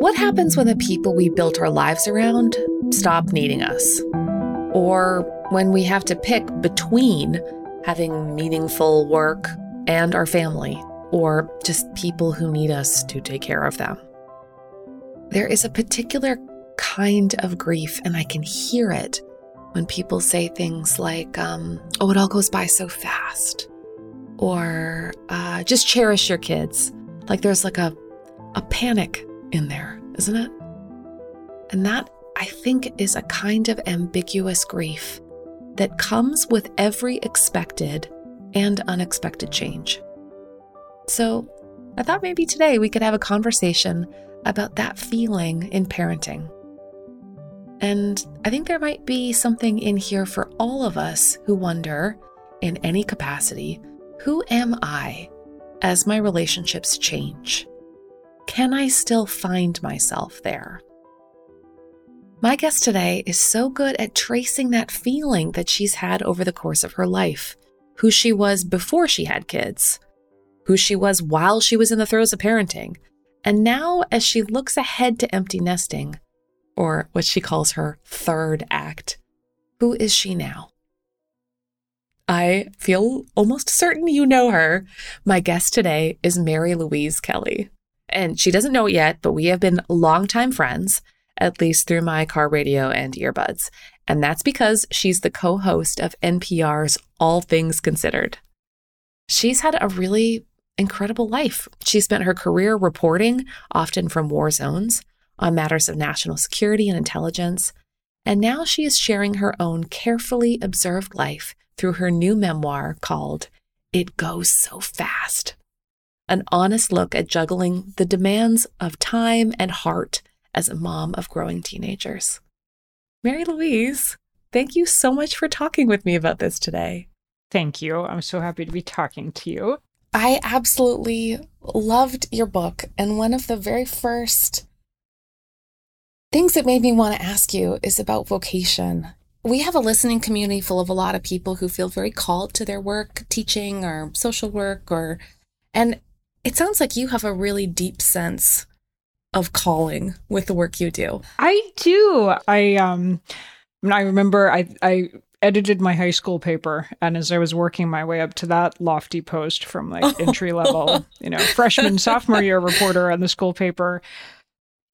What happens when the people we built our lives around stop needing us? Or when we have to pick between having meaningful work and our family, or just people who need us to take care of them? There is a particular kind of grief, and I can hear it when people say things like, um, oh, it all goes by so fast, or uh, just cherish your kids. Like there's like a, a panic in there, isn't it? And that, I think, is a kind of ambiguous grief that comes with every expected and unexpected change. So I thought maybe today we could have a conversation about that feeling in parenting. And I think there might be something in here for all of us who wonder, in any capacity, who am I as my relationships change? Can I still find myself there? My guest today is so good at tracing that feeling that she's had over the course of her life, who she was before she had kids, who she was while she was in the throes of parenting, and now as she looks ahead to empty nesting, or what she calls her third act, who is she now? I feel almost certain you know her. My guest today is Mary Louise Kelly. And she doesn't know it yet, but we have been longtime friends, at least through my car radio and earbuds. And that's because she's the co host of NPR's All Things Considered. She's had a really incredible life. She spent her career reporting, often from war zones, on matters of national security and intelligence. And now she is sharing her own carefully observed life through her new memoir called It Goes So Fast. An honest look at juggling the demands of time and heart as a mom of growing teenagers. Mary Louise, thank you so much for talking with me about this today. Thank you. I'm so happy to be talking to you. I absolutely loved your book. And one of the very first things that made me want to ask you is about vocation. We have a listening community full of a lot of people who feel very called to their work, teaching or social work, or, and it sounds like you have a really deep sense of calling with the work you do. I do. I, um, I remember I, I edited my high school paper and as i was working my way up to that lofty post from like entry level you know freshman sophomore year reporter on the school paper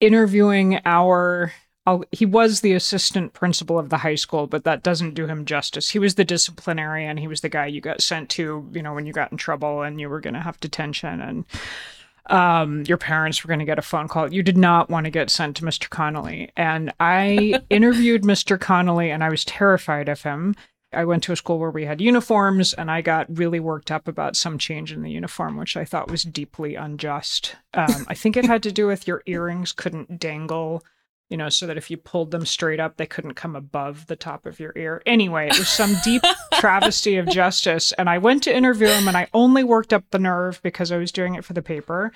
interviewing our I'll, he was the assistant principal of the high school, but that doesn't do him justice. He was the disciplinarian. He was the guy you got sent to, you know, when you got in trouble and you were going to have detention and um, your parents were going to get a phone call. You did not want to get sent to Mr. Connolly. And I interviewed Mr. Connolly and I was terrified of him. I went to a school where we had uniforms and I got really worked up about some change in the uniform, which I thought was deeply unjust. Um, I think it had to do with your earrings couldn't dangle, you know, so that if you pulled them straight up, they couldn't come above the top of your ear. Anyway, it was some deep travesty of justice. And I went to interview him and I only worked up the nerve because I was doing it for the paper.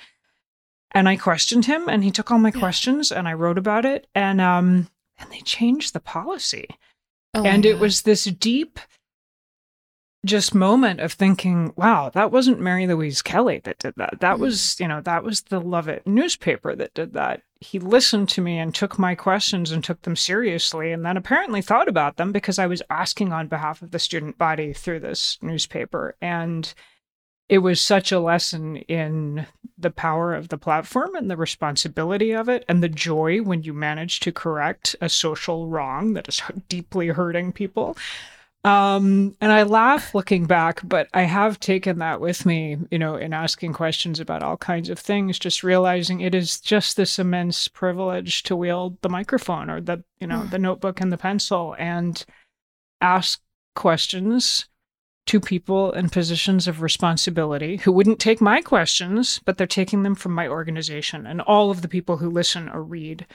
And I questioned him and he took all my yeah. questions and I wrote about it. And um and they changed the policy. Oh and it was this deep just moment of thinking, wow, that wasn't Mary Louise Kelly that did that. That mm-hmm. was, you know, that was the Lovett newspaper that did that. He listened to me and took my questions and took them seriously, and then apparently thought about them because I was asking on behalf of the student body through this newspaper. And it was such a lesson in the power of the platform and the responsibility of it and the joy when you manage to correct a social wrong that is deeply hurting people um, and I laugh looking back, but I have taken that with me, you know, in asking questions about all kinds of things, just realizing it is just this immense privilege to wield the microphone or the, you know, the notebook and the pencil and ask questions to people in positions of responsibility who wouldn't take my questions, but they're taking them from my organization. And all of the people who listen or read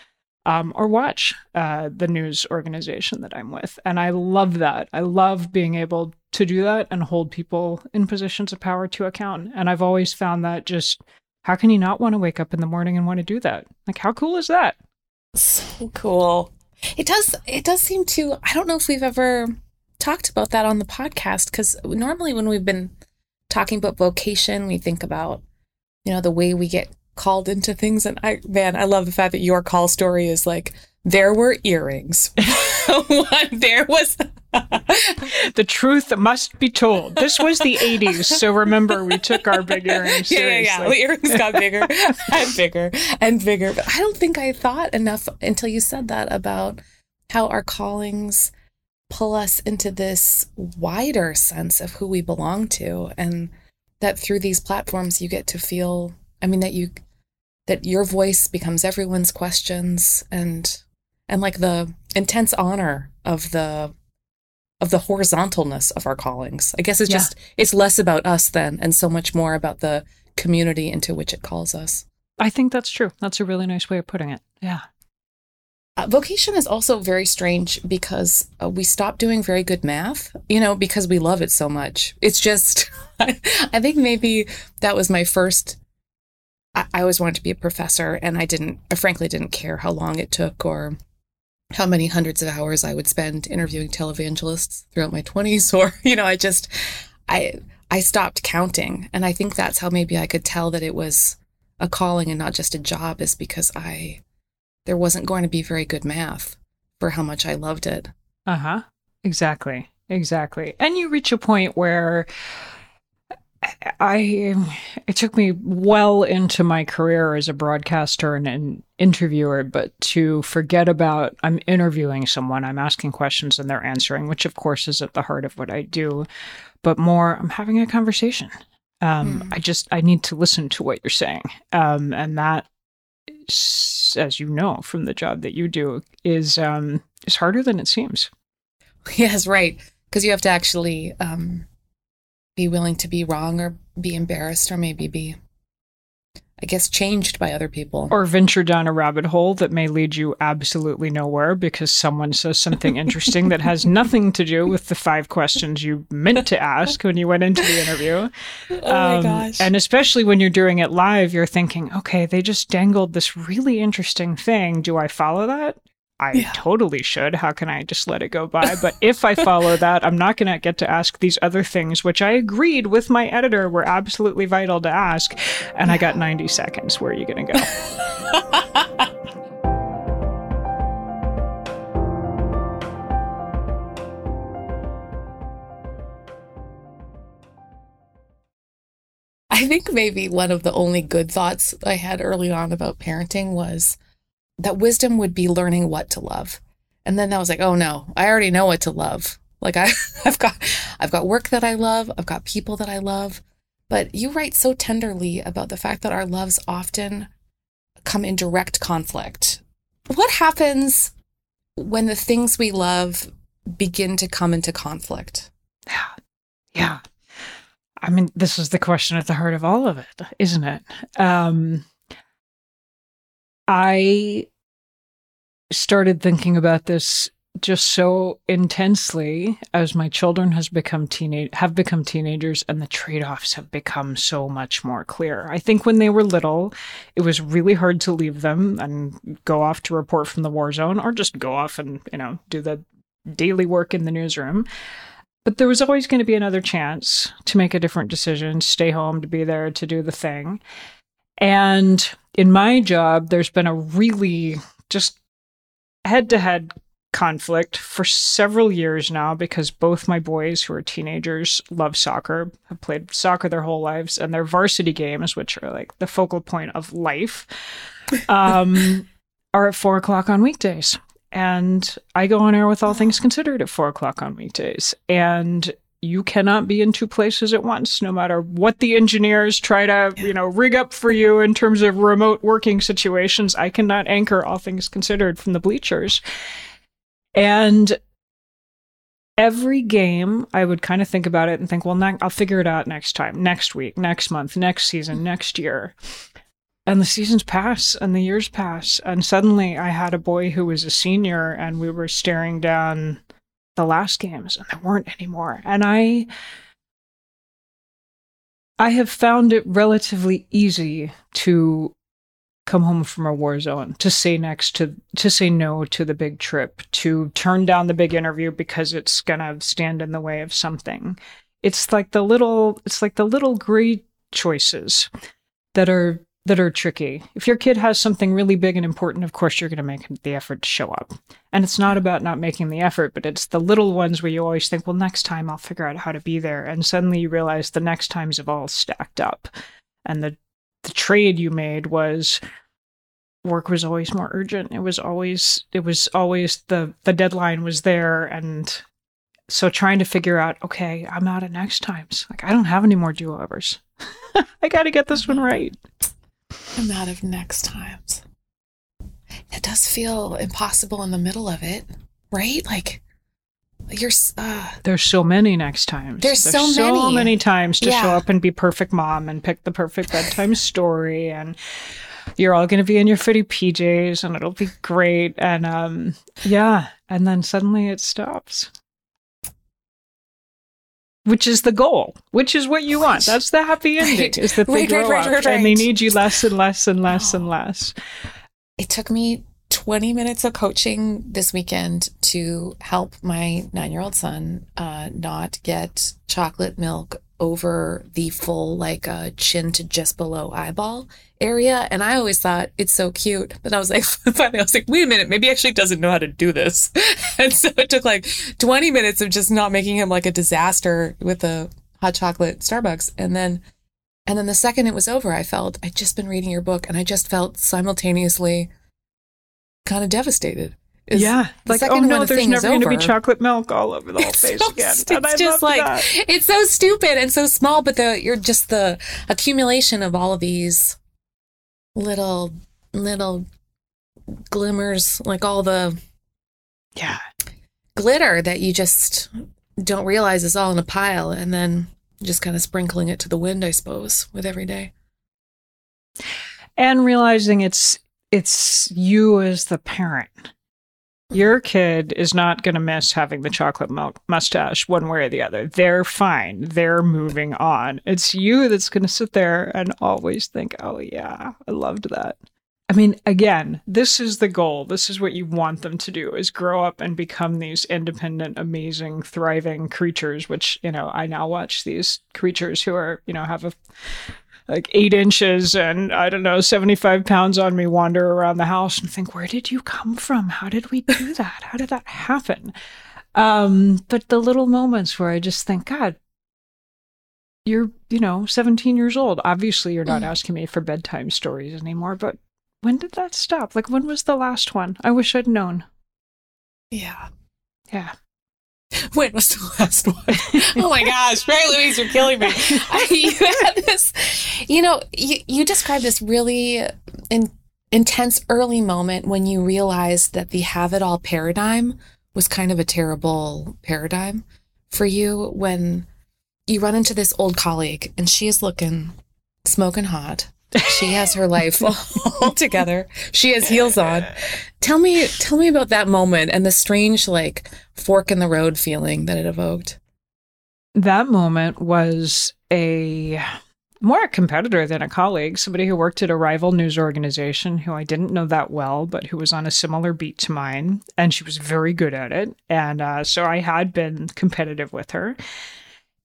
um, or watch uh, the news organization that I'm with. And I love that. I love being able to do that and hold people in positions of power to account. And I've always found that just how can you not want to wake up in the morning and want to do that? Like, how cool is that? So cool. It does. It does seem to. I don't know if we've ever talked about that on the podcast because normally when we've been talking about vocation, we think about you know the way we get called into things. And I, man, I love the fact that your call story is like, there were earrings. there was the truth must be told. This was the 80s, so remember we took our big earrings seriously. Yeah, yeah, yeah. The earrings got bigger and bigger and bigger. But I don't think I thought enough until you said that about how our callings pull us into this wider sense of who we belong to and that through these platforms you get to feel I mean that you that your voice becomes everyone's questions and and like the intense honor of the of the horizontalness of our callings. I guess it's yeah. just it's less about us then and so much more about the community into which it calls us. I think that's true. That's a really nice way of putting it. Yeah. Uh, vocation is also very strange because uh, we stopped doing very good math, you know, because we love it so much. It's just, I think maybe that was my first. I, always wanted to be a professor, and I didn't, I frankly didn't care how long it took or how many hundreds of hours I would spend interviewing televangelists throughout my 20s or you know I just I I stopped counting and I think that's how maybe I could tell that it was a calling and not just a job is because I there wasn't going to be very good math for how much I loved it. Uh-huh. Exactly. Exactly. And you reach a point where I it took me well into my career as a broadcaster and an interviewer, but to forget about I'm interviewing someone, I'm asking questions and they're answering, which of course is at the heart of what I do, but more I'm having a conversation. Um, mm. I just I need to listen to what you're saying, um, and that, is, as you know from the job that you do, is um, is harder than it seems. Yes, right, because you have to actually um, be willing to be wrong or be embarrassed or maybe be I guess changed by other people. Or venture down a rabbit hole that may lead you absolutely nowhere because someone says something interesting that has nothing to do with the five questions you meant to ask when you went into the interview. oh um, my gosh. And especially when you're doing it live, you're thinking, okay, they just dangled this really interesting thing. Do I follow that? I yeah. totally should. How can I just let it go by? But if I follow that, I'm not going to get to ask these other things, which I agreed with my editor were absolutely vital to ask. And yeah. I got 90 seconds. Where are you going to go? I think maybe one of the only good thoughts I had early on about parenting was that wisdom would be learning what to love. And then I was like, oh no, I already know what to love. Like I, I've got, I've got work that I love. I've got people that I love. But you write so tenderly about the fact that our loves often come in direct conflict. What happens when the things we love begin to come into conflict? Yeah. Yeah. I mean, this is the question at the heart of all of it, isn't it? Um, I started thinking about this just so intensely as my children has become teenage have become teenagers and the trade-offs have become so much more clear. I think when they were little, it was really hard to leave them and go off to report from the war zone or just go off and, you know, do the daily work in the newsroom. But there was always going to be another chance to make a different decision, stay home, to be there, to do the thing. And in my job, there's been a really just head to head conflict for several years now because both my boys, who are teenagers, love soccer, have played soccer their whole lives, and their varsity games, which are like the focal point of life, um, are at four o'clock on weekdays. And I go on air with All Things Considered at four o'clock on weekdays. And you cannot be in two places at once no matter what the engineers try to you know rig up for you in terms of remote working situations. I cannot anchor all things considered from the bleachers. And every game i would kind of think about it and think well ne- i'll figure it out next time next week next month next season next year. And the seasons pass and the years pass. And suddenly i had a boy who was a senior and we were staring down the last games and there weren't anymore. And I I have found it relatively easy to come home from a war zone, to say next to to say no to the big trip, to turn down the big interview because it's gonna stand in the way of something. It's like the little it's like the little gray choices that are that are tricky. If your kid has something really big and important, of course you're going to make the effort to show up. And it's not about not making the effort, but it's the little ones where you always think, well, next time I'll figure out how to be there. And suddenly you realize the next times have all stacked up. And the, the trade you made was work was always more urgent. It was always, it was always the, the deadline was there. And so trying to figure out, okay, I'm out at next times. Like I don't have any more do overs. I got to get this one right. I'm out of next times. It does feel impossible in the middle of it, right? Like you're. Uh, there's so many next times. There's, there's so, so many. many times to yeah. show up and be perfect mom and pick the perfect bedtime story and you're all going to be in your footy PJs and it'll be great. And um, yeah, and then suddenly it stops which is the goal, which is what you want. That's the happy ending. Right. Is that they right, grow right, up and they need you less and less and less oh. and less. It took me 20 minutes of coaching this weekend to help my nine year old son uh, not get chocolate milk over the full, like uh, chin to just below eyeball area. And I always thought it's so cute. But I was like, finally, I was like, wait a minute, maybe actually doesn't know how to do this. and so it took like 20 minutes of just not making him like a disaster with the hot chocolate Starbucks. And then, and then the second it was over, I felt I'd just been reading your book and I just felt simultaneously kind of devastated. Is yeah, like oh no, there's never going to be chocolate milk all over the whole it's face so, again. It's and just like that. it's so stupid and so small, but the you're just the accumulation of all of these little little glimmers, like all the yeah glitter that you just don't realize is all in a pile, and then just kind of sprinkling it to the wind, I suppose, with every day. And realizing it's it's you as the parent your kid is not going to miss having the chocolate milk mustache one way or the other. They're fine. They're moving on. It's you that's going to sit there and always think, oh, yeah, I loved that. I mean, again, this is the goal. This is what you want them to do is grow up and become these independent, amazing, thriving creatures, which, you know, I now watch these creatures who are, you know, have a like eight inches and I don't know, 75 pounds on me wander around the house and think, where did you come from? How did we do that? How did that happen? Um, but the little moments where I just think, God, you're, you know, 17 years old. Obviously, you're not mm. asking me for bedtime stories anymore, but when did that stop? Like, when was the last one? I wish I'd known. Yeah. Yeah. When was the last one? oh my gosh, Mary Louise, you're killing me. You had this, you know, you, you described this really in, intense early moment when you realized that the have it all paradigm was kind of a terrible paradigm for you when you run into this old colleague and she is looking smoking hot she has her life all together. She has heels on. Tell me, tell me about that moment and the strange, like, fork in the road feeling that it evoked. That moment was a more a competitor than a colleague, somebody who worked at a rival news organization who I didn't know that well, but who was on a similar beat to mine. And she was very good at it. And uh, so I had been competitive with her.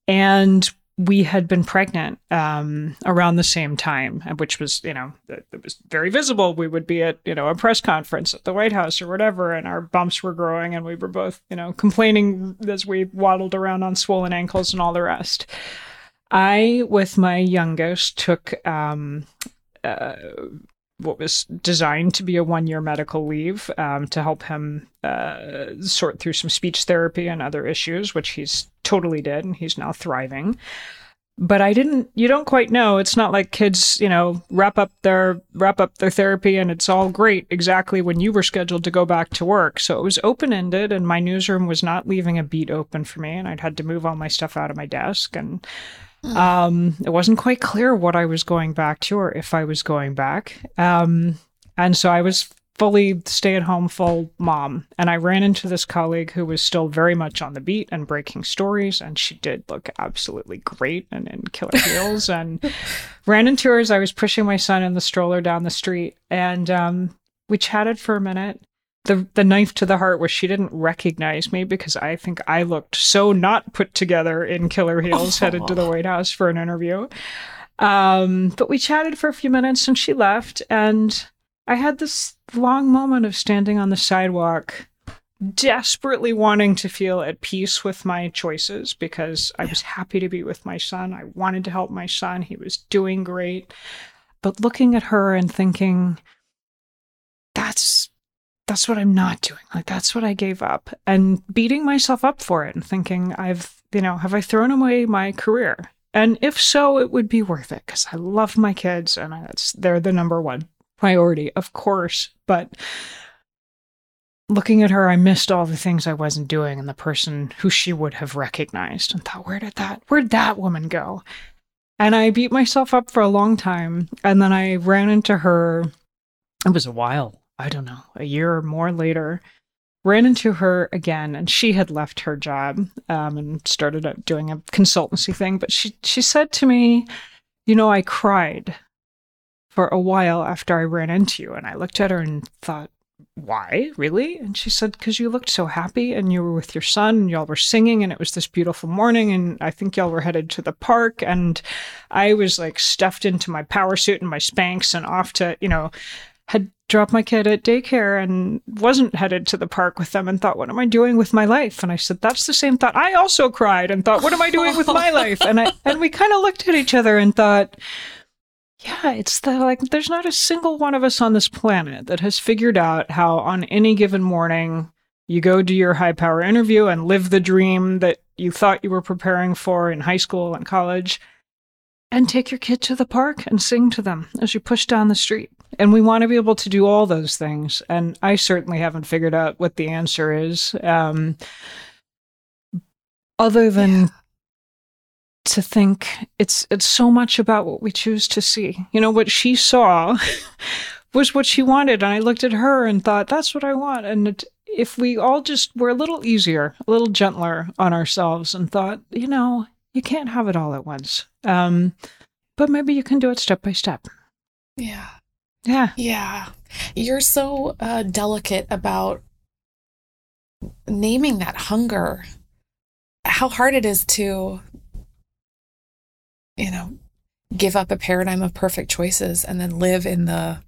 And we had been pregnant um, around the same time, which was, you know, it, it, was very visible. We would be at, you know, a press conference at the White House or whatever, and our bumps were growing, and we were both, you know, complaining as we waddled around on swollen ankles and all the rest. I, with my youngest, took um, uh, what was designed to be a one year medical leave um, to help him uh, sort through some speech therapy and other issues, which he's totally did, and he's now thriving. But I didn't. You don't quite know. It's not like kids, you know, wrap up their wrap up their therapy and it's all great exactly when you were scheduled to go back to work. So it was open ended, and my newsroom was not leaving a beat open for me, and I'd had to move all my stuff out of my desk and um, it wasn't quite clear what I was going back to or if I was going back. Um, and so I was fully stay at home full mom. And I ran into this colleague who was still very much on the beat and breaking stories. And she did look absolutely great and in killer heels. and ran into her as I was pushing my son in the stroller down the street. And um, we chatted for a minute the the knife to the heart was she didn't recognize me because I think I looked so not put together in killer heels headed to the White House for an interview. Um, but we chatted for a few minutes and she left. And I had this long moment of standing on the sidewalk, desperately wanting to feel at peace with my choices because I was happy to be with my son. I wanted to help my son. He was doing great. But looking at her and thinking, that's that's what I'm not doing. Like that's what I gave up and beating myself up for it and thinking I've, you know, have I thrown away my career? And if so, it would be worth it because I love my kids and it's, they're the number one priority, of course. But looking at her, I missed all the things I wasn't doing and the person who she would have recognized and thought, where did that, where'd that woman go? And I beat myself up for a long time. And then I ran into her. It was a while I don't know, a year or more later, ran into her again, and she had left her job um, and started doing a consultancy thing. But she she said to me, "You know, I cried for a while after I ran into you," and I looked at her and thought. Why, really? And she said, Because you looked so happy and you were with your son and y'all were singing and it was this beautiful morning. And I think y'all were headed to the park. And I was like stuffed into my power suit and my Spanx and off to, you know, had dropped my kid at daycare and wasn't headed to the park with them and thought, what am I doing with my life? And I said, that's the same thought. I also cried and thought, what am I doing with my life? And I, and we kind of looked at each other and thought, yeah, it's the like, there's not a single one of us on this planet that has figured out how on any given morning you go do your high power interview and live the dream that you thought you were preparing for in high school and college and take your kid to the park and sing to them as you push down the street. And we want to be able to do all those things. And I certainly haven't figured out what the answer is, um, other than yeah. to think it's it's so much about what we choose to see. You know, what she saw was what she wanted, and I looked at her and thought, "That's what I want." And it, if we all just were a little easier, a little gentler on ourselves, and thought, you know, you can't have it all at once. Um, but maybe you can do it step by step. Yeah. Yeah. Yeah. You're so uh, delicate about naming that hunger. How hard it is to, you know, give up a paradigm of perfect choices and then live in the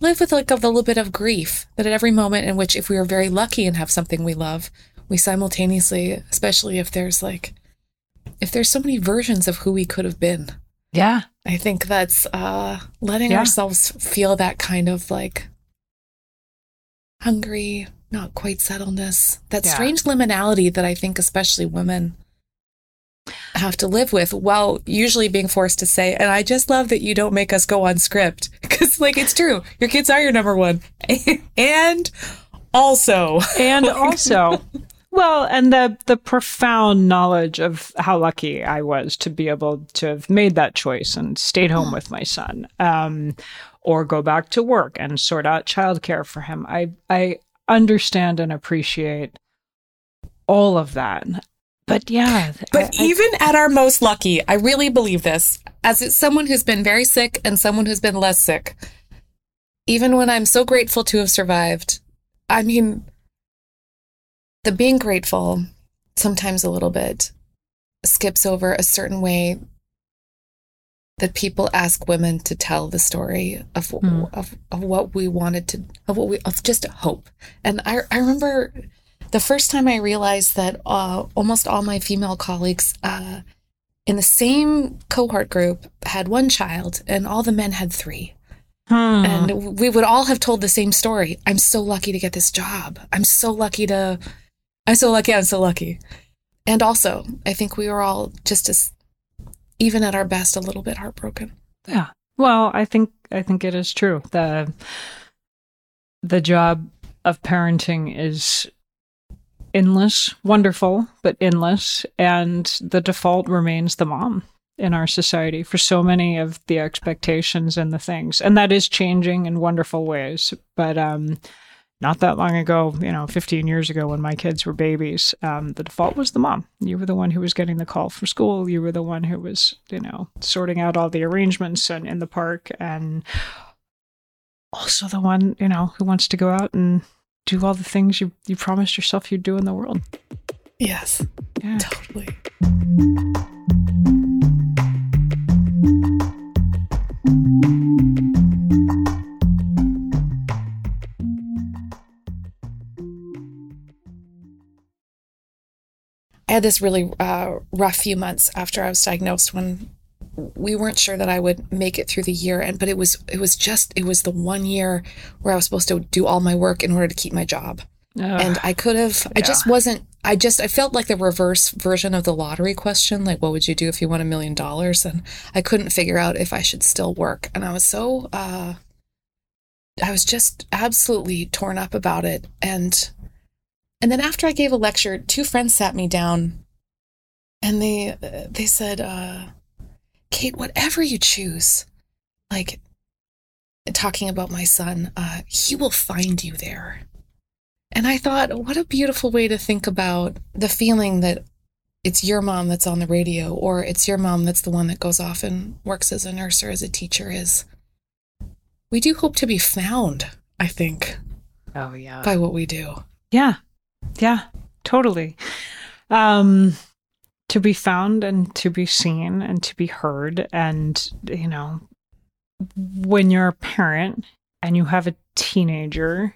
live with like a little bit of grief that at every moment in which if we are very lucky and have something we love we simultaneously especially if there's like if there's so many versions of who we could have been yeah. I think that's uh, letting yeah. ourselves feel that kind of like hungry, not quite settledness, that yeah. strange liminality that I think especially women have to live with while usually being forced to say, and I just love that you don't make us go on script because, like, it's true. Your kids are your number one. and also. And also. Well, and the the profound knowledge of how lucky I was to be able to have made that choice and stayed home with my son, um, or go back to work and sort out childcare for him. I I understand and appreciate all of that. But yeah, but I, even I, at our most lucky, I really believe this as it's someone who's been very sick and someone who's been less sick. Even when I'm so grateful to have survived, I mean the being grateful sometimes a little bit skips over a certain way that people ask women to tell the story of, mm. of, of what we wanted to of what we of just hope and i i remember the first time i realized that uh, almost all my female colleagues uh, in the same cohort group had one child and all the men had three hmm. and we would all have told the same story i'm so lucky to get this job i'm so lucky to I'm so lucky. I'm so lucky. And also, I think we were all just as, even at our best, a little bit heartbroken. Yeah. Well, I think I think it is true. the The job of parenting is endless, wonderful, but endless, and the default remains the mom in our society for so many of the expectations and the things, and that is changing in wonderful ways. But um, not that long ago, you know, 15 years ago when my kids were babies, um, the default was the mom. You were the one who was getting the call for school. You were the one who was, you know, sorting out all the arrangements and in the park and also the one, you know, who wants to go out and do all the things you, you promised yourself you'd do in the world. Yes. Yeah. Totally. Had this really uh, rough few months after I was diagnosed when we weren't sure that I would make it through the year and but it was it was just it was the one year where I was supposed to do all my work in order to keep my job. and I could have yeah. I just wasn't I just I felt like the reverse version of the lottery question like what would you do if you won a million dollars and I couldn't figure out if I should still work and I was so uh I was just absolutely torn up about it and and then after I gave a lecture two friends sat me down and they they said uh Kate, whatever you choose, like talking about my son, uh, he will find you there. And I thought, what a beautiful way to think about the feeling that it's your mom that's on the radio, or it's your mom that's the one that goes off and works as a nurse or as a teacher is. We do hope to be found, I think. Oh, yeah. By what we do. Yeah. Yeah, totally. Um, to be found and to be seen and to be heard. And, you know, when you're a parent and you have a teenager,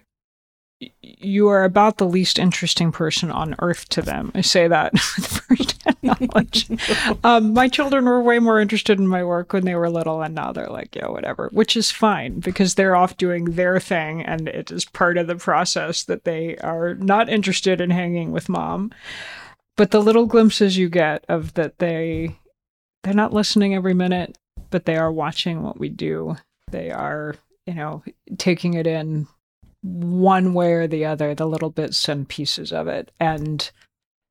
you are about the least interesting person on earth to them. I say that with firsthand knowledge. um, my children were way more interested in my work when they were little, and now they're like, yeah, whatever, which is fine because they're off doing their thing, and it is part of the process that they are not interested in hanging with mom but the little glimpses you get of that they they're not listening every minute but they are watching what we do they are you know taking it in one way or the other the little bits and pieces of it and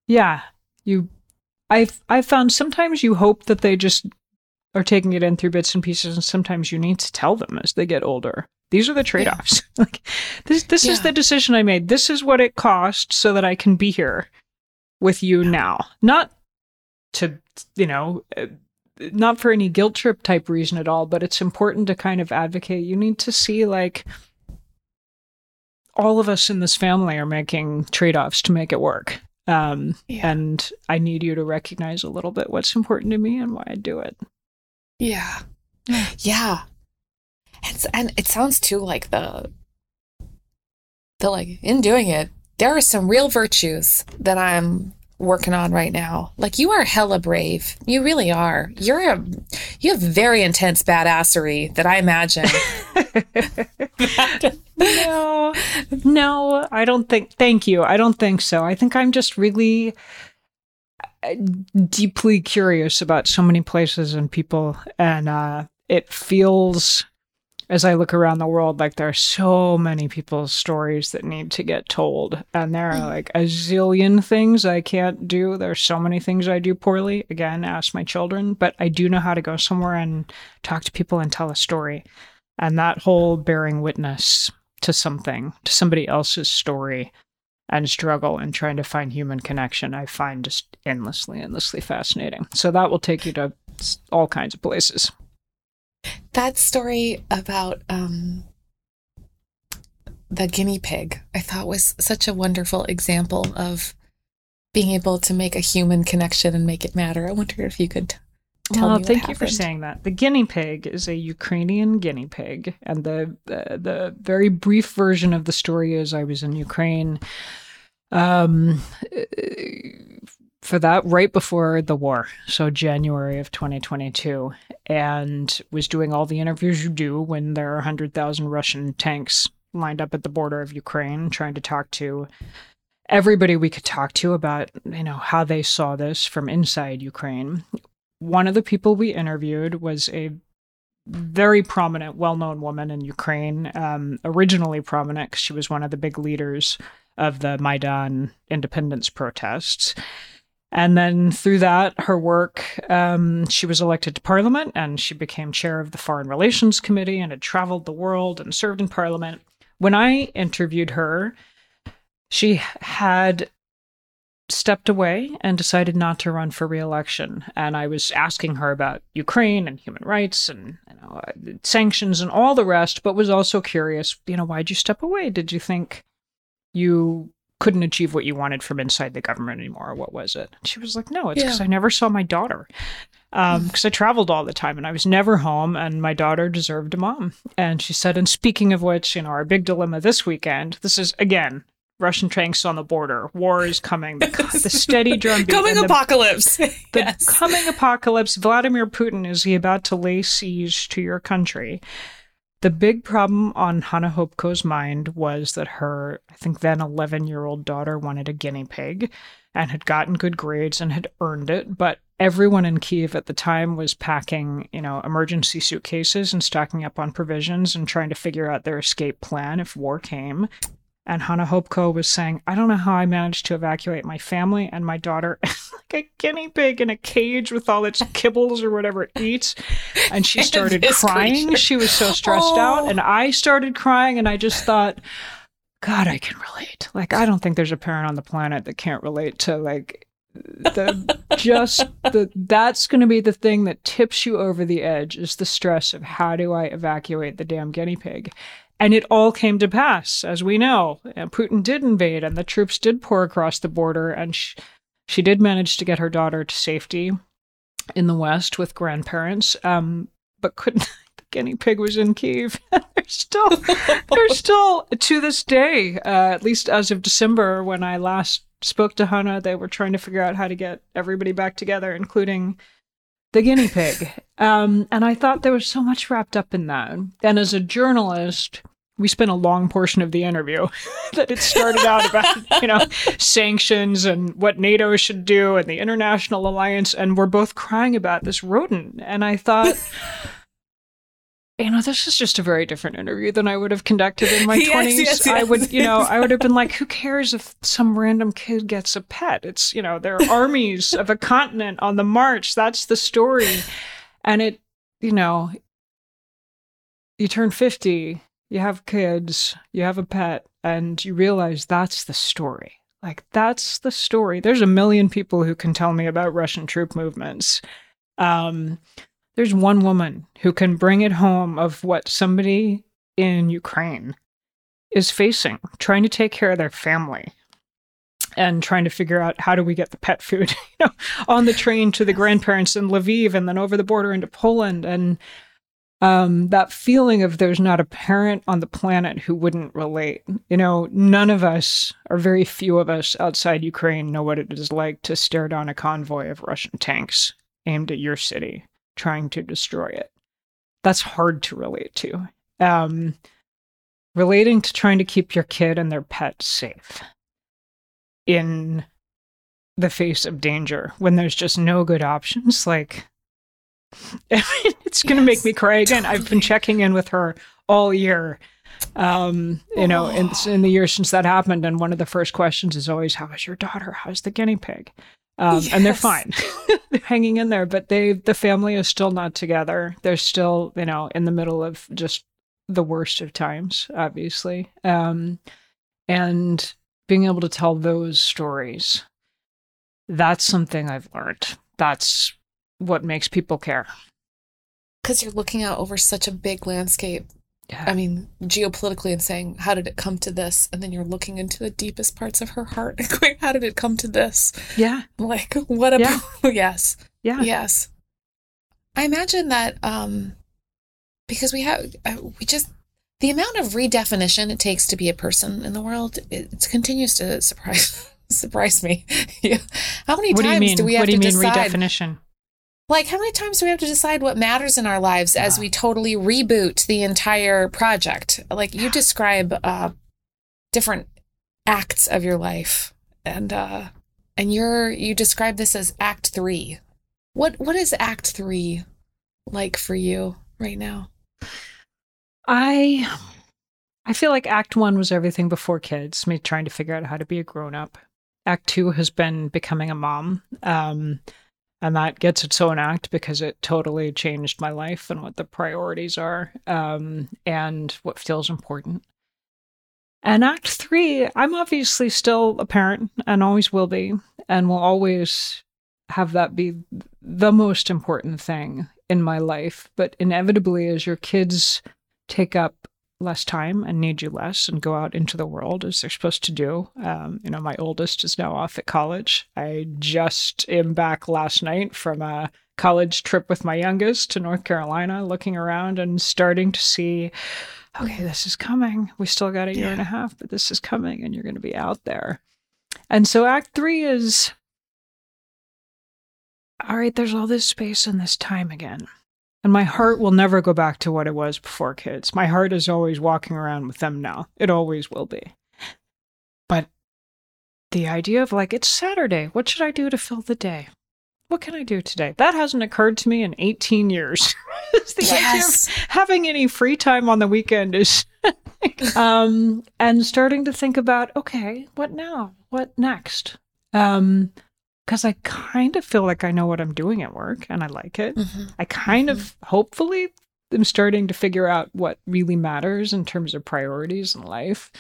yeah you i've i've found sometimes you hope that they just are taking it in through bits and pieces and sometimes you need to tell them as they get older these are the trade-offs yeah. like this this yeah. is the decision i made this is what it cost so that i can be here with you now. Not to, you know, uh, not for any guilt trip type reason at all, but it's important to kind of advocate. You need to see like all of us in this family are making trade offs to make it work. Um, yeah. And I need you to recognize a little bit what's important to me and why I do it. Yeah. Yeah. And, and it sounds too like the, the like, in doing it, there are some real virtues that I'm working on right now. Like you are hella brave. You really are. You're a you have very intense badassery that I imagine. no. No, I don't think thank you. I don't think so. I think I'm just really uh, deeply curious about so many places and people and uh it feels as I look around the world, like there are so many people's stories that need to get told. And there are like a zillion things I can't do. There's so many things I do poorly. Again, ask my children, but I do know how to go somewhere and talk to people and tell a story. And that whole bearing witness to something, to somebody else's story and struggle and trying to find human connection, I find just endlessly, endlessly fascinating. So that will take you to all kinds of places. That story about um, the guinea pig, I thought was such a wonderful example of being able to make a human connection and make it matter. I wonder if you could tell well, me. thank you for saying that. The guinea pig is a Ukrainian guinea pig, and the, the the very brief version of the story is I was in Ukraine. Um, for that right before the war, so January of 2022, and was doing all the interviews you do when there are 100,000 Russian tanks lined up at the border of Ukraine, trying to talk to everybody we could talk to about, you know, how they saw this from inside Ukraine. One of the people we interviewed was a very prominent, well known woman in Ukraine, um, originally prominent because she was one of the big leaders of the Maidan independence protests. And then through that, her work, um, she was elected to parliament and she became chair of the Foreign Relations Committee and had traveled the world and served in parliament. When I interviewed her, she had stepped away and decided not to run for reelection. And I was asking her about Ukraine and human rights and you know, sanctions and all the rest, but was also curious, you know, why'd you step away? Did you think you couldn't achieve what you wanted from inside the government anymore. What was it? She was like, no, it's because yeah. I never saw my daughter. Um, because I traveled all the time and I was never home, and my daughter deserved a mom. And she said, and speaking of which, you know, our big dilemma this weekend, this is again Russian tanks on the border. War is coming. The, the steady drumbeat. coming the- apocalypse. the yes. coming apocalypse, Vladimir Putin is he about to lay siege to your country? The big problem on Hanna Hopko's mind was that her, I think then 11 year old daughter wanted a guinea pig and had gotten good grades and had earned it. But everyone in Kiev at the time was packing, you know, emergency suitcases and stocking up on provisions and trying to figure out their escape plan if war came. And Hanna Hopko was saying, I don't know how I managed to evacuate my family and my daughter like a guinea pig in a cage with all its kibbles or whatever it eats. And she started this crying. creature. She was so stressed Oh. out. And I started crying. And I just thought, God, I can relate. Like, I don't think there's a parent on the planet that can't relate to like the just the that's going to be the thing that tips you over the edge is the stress of how do I evacuate the damn guinea pig. And it all came to pass, as we know. And Putin did invade, and the troops did pour across the border, and sh- she did manage to get her daughter to safety in the West with grandparents. Um, but couldn't. The guinea pig was in Kiev. they're still, they're still to this day, uh, at least as of December when I last spoke to Hanna, they were trying to figure out how to get everybody back together, including the guinea pig. Um, and I thought there was so much wrapped up in that. And as a journalist, we spent a long portion of the interview that it started out about, you know, sanctions and what NATO should do and the international alliance. And we're both crying about this rodent. And I thought, you know, this is just a very different interview than I would have conducted in my Yes, 20s. yes, I would, you know, I would have been like, who cares if some random kid gets a pet? It's, you know, there are armies of a continent on the march. That's the story. And it, you know, you turn 50, you have kids, you have a pet, and you realize that's the story. Like, that's the story. There's a million people who can tell me about Russian troop movements. Um, there's one woman who can bring it home of what somebody in Ukraine is facing, trying to take care of their family and trying to figure out how do we get the pet food you know, on the train to the grandparents in Lviv and then over the border into Poland. And um, that feeling of there's not a parent on the planet who wouldn't relate. You know, none of us, or very few of us outside Ukraine, know what it is like to stare down a convoy of Russian tanks aimed at your city, trying to destroy it. That's hard to relate to. Um, relating to trying to keep your kid and their pet safe in the face of danger when there's just no good options like it's going to make me cry again. I've been checking in with her all year um you know in, in the years since that happened and one of the first questions is always how is your daughter? How's the guinea pig um, and they're fine. They're hanging in there but they the family is still not together. They're still you know in the middle of just the worst of times obviously. Um and being able to tell those stories that's something i've learned. That's what makes people care. Because you're looking out over such a big landscape. Yeah I mean, geopolitically, and saying, how did it come to this? And then you're looking into the deepest parts of her heart and going, how did it come to this? yeah Like, what about, Yeah. yes. yeah Yes. I imagine that um, because we have, uh, we just, the amount of redefinition it takes to be a person in the world, it, it continues to surprise surprise me. yeah. How many what do you times mean do we have what do you to mean decide? redefinition Like, how many times do we have to decide what matters in our lives as we totally reboot the entire project? Like, you describe uh, different acts of your life, and uh, and you're you describe this as Act Three. What what is Act Three like for you right now? I I feel like act 1 was everything before kids, me trying to figure out how to be a grown up. Act 2 has been becoming a mom. Um and that gets its own act because it totally changed my life and what the priorities are um and what feels important. And act 3, I'm obviously still a parent and always will be and will always have that be the most important thing in my life, but inevitably as your kids take up less time and need you less and go out into the world as they're supposed to do. Um, you know, my oldest is now off at college. I just am back last night from a college trip with my youngest to North Carolina, looking around and starting to see okay, this is coming. We still got a year yeah. and a half, but this is coming and you're going to be out there. And so act three is all right, there's all this space and this time again. And my heart will never go back to what it was before kids. My heart is always walking around with them now. It always will be. But the idea of like, it's Saturday. What should I do to fill the day? What can I do today? That hasn't occurred to me in 18 years. the yes. idea of having any free time on the weekend is. um, and starting to think about, okay, what now? What next? Um, because I kind of feel like I know what I'm doing at work and I like it. Mm-hmm. I kind mm-hmm. of hopefully am starting to figure out what really matters in terms of priorities in life.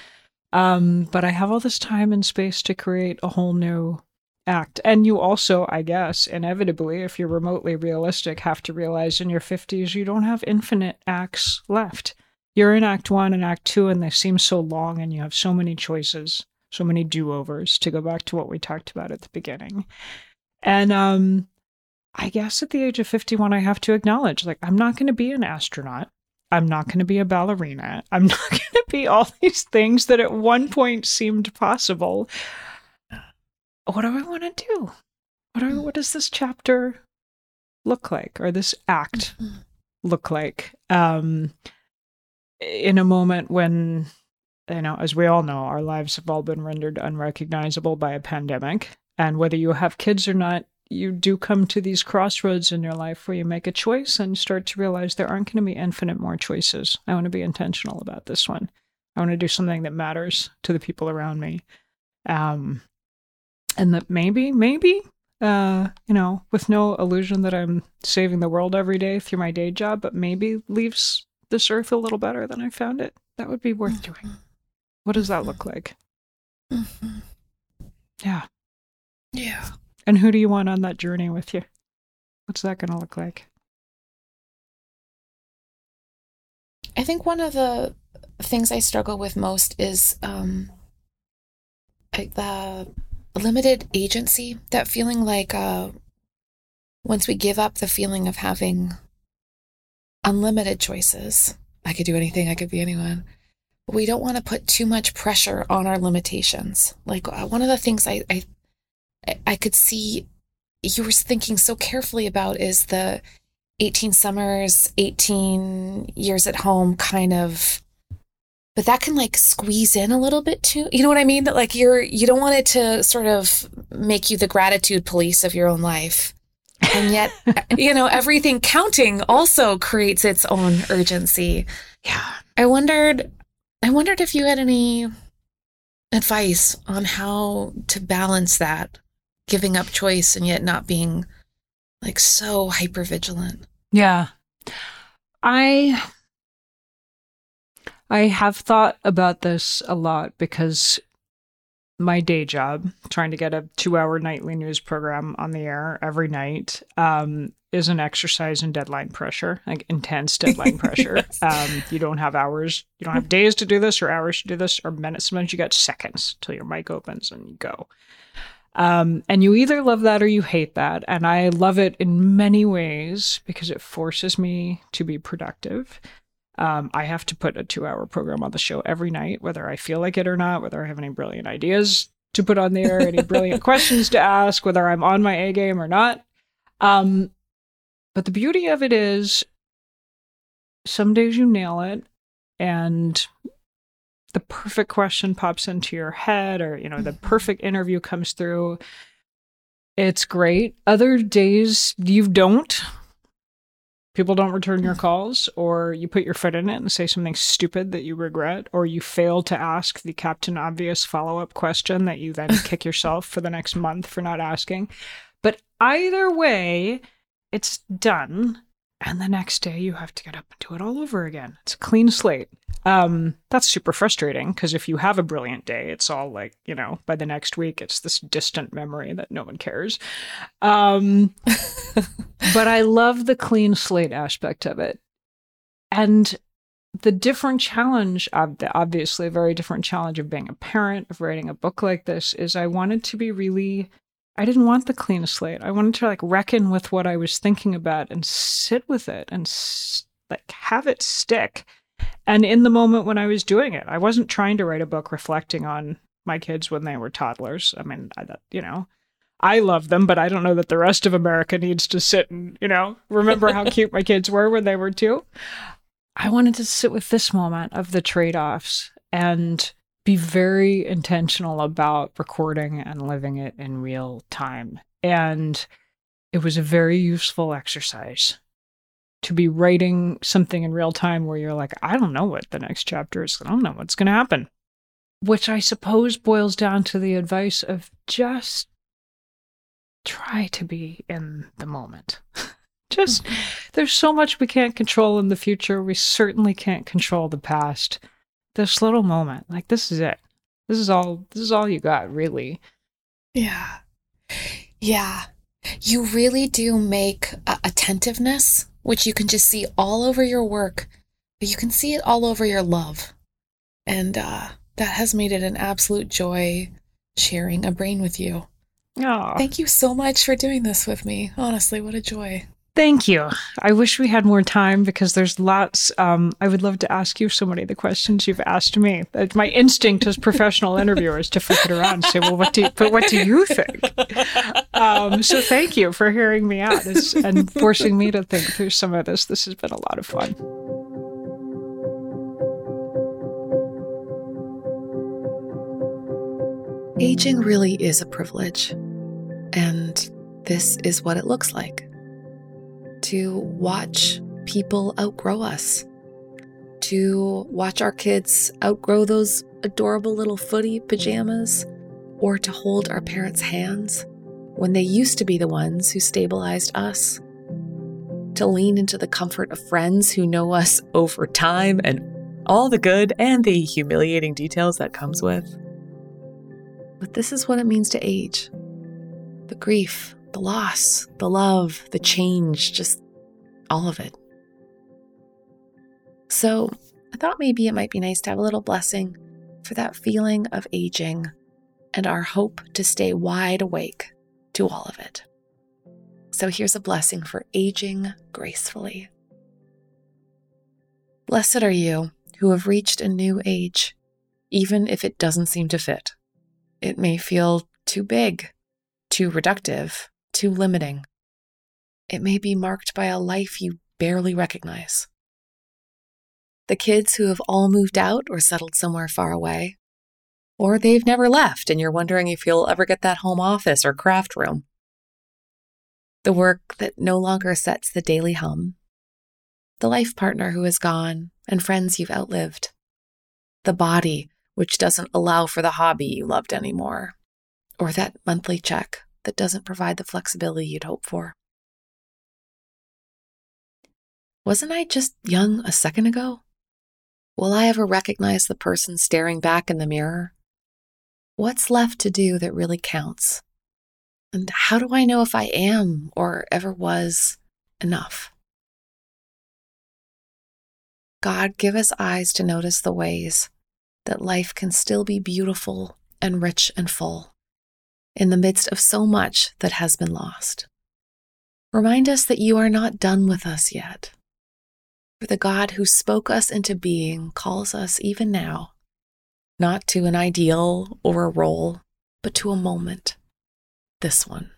Um, but I have all this time and space to create a whole new act. And you also, I guess, inevitably, if you're remotely realistic, have to realize in your 50s you don't have infinite acts left. You're in act one and act two, and they seem so long, and you have so many choices so many do-overs to go back to what we talked about at the beginning. And um I guess at the age of 51 I have to acknowledge like I'm not going to be an astronaut. I'm not going to be a ballerina. I'm not going to be all these things that at one point seemed possible. What do I want to do? What are, what does this chapter look like or this act mm-hmm. look like? Um in a moment when you know, as we all know, our lives have all been rendered unrecognizable by a pandemic. And whether you have kids or not, you do come to these crossroads in your life where you make a choice and start to realize there aren't going to be infinite more choices. I want to be intentional about this one. I want to do something that matters to the people around me. Um, and that maybe, maybe, uh, you know, with no illusion that I'm saving the world every day through my day job, but maybe leaves this earth a little better than I found it. That would be worth doing. What does that look like? Mm-hmm. Yeah. Yeah. And who do you want on that journey with you? What's that going to look like? I think one of the things I struggle with most is um, like the limited agency, that feeling like uh, once we give up the feeling of having unlimited choices, I could do anything, I could be anyone we don't want to put too much pressure on our limitations. Like uh, one of the things I, I I could see you were thinking so carefully about is the 18 summers, 18 years at home kind of but that can like squeeze in a little bit too. You know what I mean? That like you're you don't want it to sort of make you the gratitude police of your own life. And yet, you know, everything counting also creates its own urgency. Yeah. I wondered I wondered if you had any advice on how to balance that, giving up choice and yet not being like so hyper vigilant. Yeah. I I have thought about this a lot because my day job, trying to get a two hour nightly news program on the air every night, um, is an exercise in deadline pressure, like intense deadline pressure. yes. um, you don't have hours, you don't have days to do this or hours to do this or minutes. Sometimes you got seconds till your mic opens and you go. Um, and you either love that or you hate that. And I love it in many ways because it forces me to be productive. Um, I have to put a two hour program on the show every night, whether I feel like it or not, whether I have any brilliant ideas to put on there, any brilliant questions to ask, whether I'm on my A game or not. Um, but the beauty of it is some days you nail it and the perfect question pops into your head or you know the mm-hmm. perfect interview comes through. It's great. Other days you don't. People don't return your calls or you put your foot in it and say something stupid that you regret or you fail to ask the captain obvious follow-up question that you then kick yourself for the next month for not asking. But either way it's done and the next day you have to get up and do it all over again. It's a clean slate. Um, that's super frustrating because if you have a brilliant day it's all like you know by the next week it's this distant memory that no one cares. Um, but i love the clean slate aspect of it. And the different challenge obviously a very different challenge of being a parent of writing a book like this is i wanted to be really I didn't want the clean slate. I wanted to like reckon with what I was thinking about and sit with it and like have it stick. And in the moment when I was doing it, I wasn't trying to write a book reflecting on my kids when they were toddlers. I mean, I, you know, I love them, but I don't know that the rest of America needs to sit and, you know, remember how cute my kids were when they were two. I wanted to sit with this moment of the trade offs and be very intentional about recording and living it in real time. And it was a very useful exercise to be writing something in real time where you're like, I don't know what the next chapter is. I don't know what's going to happen. Which I suppose boils down to the advice of just try to be in the moment. just, mm-hmm. there's so much we can't control in the future. We certainly can't control the past. This little moment, like, this is it. This is all, this is all you got, really. Yeah. Yeah. You really do make uh, attentiveness which you can just see all over your work, but you can see it all over your love. And uh, that has made it an absolute joy sharing a brain with you. Oh. Thank you so much for doing this with me. Honestly, what a joy. Thank you. I wish we had more time because there's lots. Um, I would love to ask you so many of the questions you've asked me. My instinct as professional interviewers to flip it around and say, "Well, what do you, but what do you think?" Um, so thank you for hearing me out and forcing me to think through some of this. This has been a lot of fun. Aging really is a privilege, and this is what it looks like to watch people outgrow us, to watch our kids outgrow those adorable little footy pajamas, or to hold our parents' hands when they used to be the ones who stabilized us, to lean into the comfort of friends who know us over time and all the good and the humiliating details that comes with. But this is what it means to age the grief, the loss, the love, the change, just all of it. So I thought maybe it might be nice to have a little blessing for that feeling of aging and our hope to stay wide awake to all of it. So here's a blessing for aging gracefully. Blessed are you who have reached a new age, even if it doesn't seem to fit. It may feel too big, too reductive, too limiting. It may be marked by a life you barely recognize. The kids who have all moved out or settled somewhere far away, or they've never left and you're wondering if you'll ever get that home office or craft room. The work that no longer sets the daily hum. The life partner who is gone and friends you've outlived. The body which doesn't allow for the hobby you loved anymore, or that monthly check that doesn't provide the flexibility you'd hope for. Wasn't I just young a second ago? Will I ever recognize the person staring back in the mirror? What's left to do that really counts? And how do I know if I am or ever was enough? God, give us eyes to notice the ways that life can still be beautiful and rich and full in the midst of so much that has been lost. Remind us that you are not done with us yet. For the God who spoke us into being calls us even now, not to an ideal or a role, but to a moment, this one.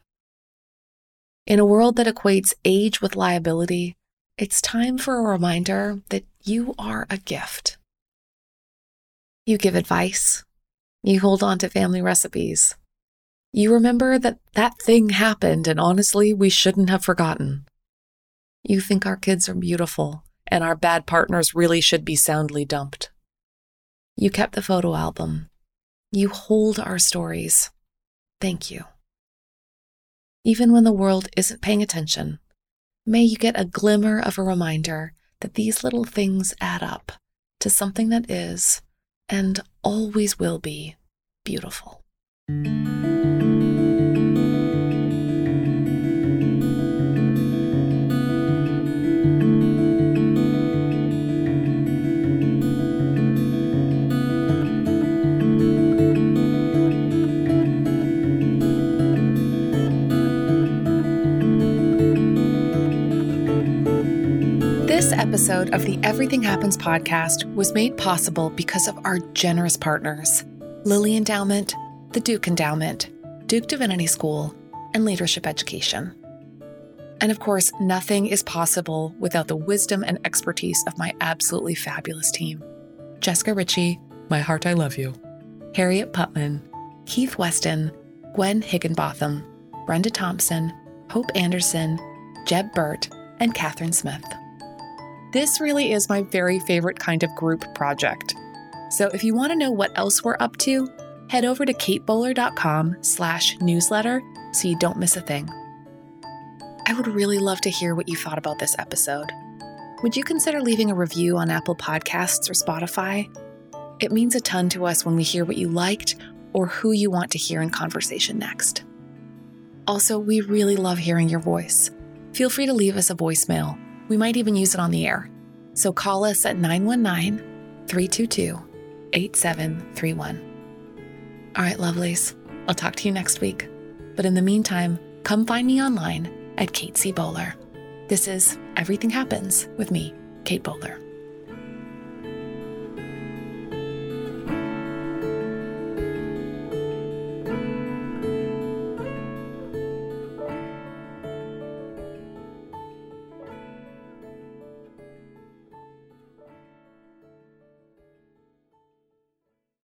In a world that equates age with liability, it's time for a reminder that you are a gift. You give advice, you hold on to family recipes, you remember that that thing happened, and honestly, we shouldn't have forgotten. You think our kids are beautiful, and our bad partners really should be soundly dumped. You kept the photo album. You hold our stories. Thank you. Even when the world isn't paying attention, may you get a glimmer of a reminder that these little things add up to something that is, and always will be, beautiful. This episode of the Everything Happens podcast was made possible because of our generous partners Lilly Endowment, the Duke Endowment, Duke Divinity School, and Leadership Education. And of course, nothing is possible without the wisdom and expertise of my absolutely fabulous team Jessica Ritchie, My Heart I Love You, Harriet Putman, Keith Weston, Gwen Higginbotham, Brenda Thompson, Hope Anderson, Jeb Burt, and Katherine Smith. This really is my very favorite kind of group project. So if you want to know what else we're up to, head over to katebowler.com slash newsletter so you don't miss a thing. I would really love to hear what you thought about this episode. Would you consider leaving a review on Apple Podcasts or Spotify? It means a ton to us when we hear what you liked or who you want to hear in conversation next. Also, we really love hearing your voice. Feel free to leave us a voicemail. We might even use it on the air. So call us at 919 322 8731. All right, lovelies, I'll talk to you next week. But in the meantime, come find me online at Kate C. Bowler. This is Everything Happens with me, Kate Bowler.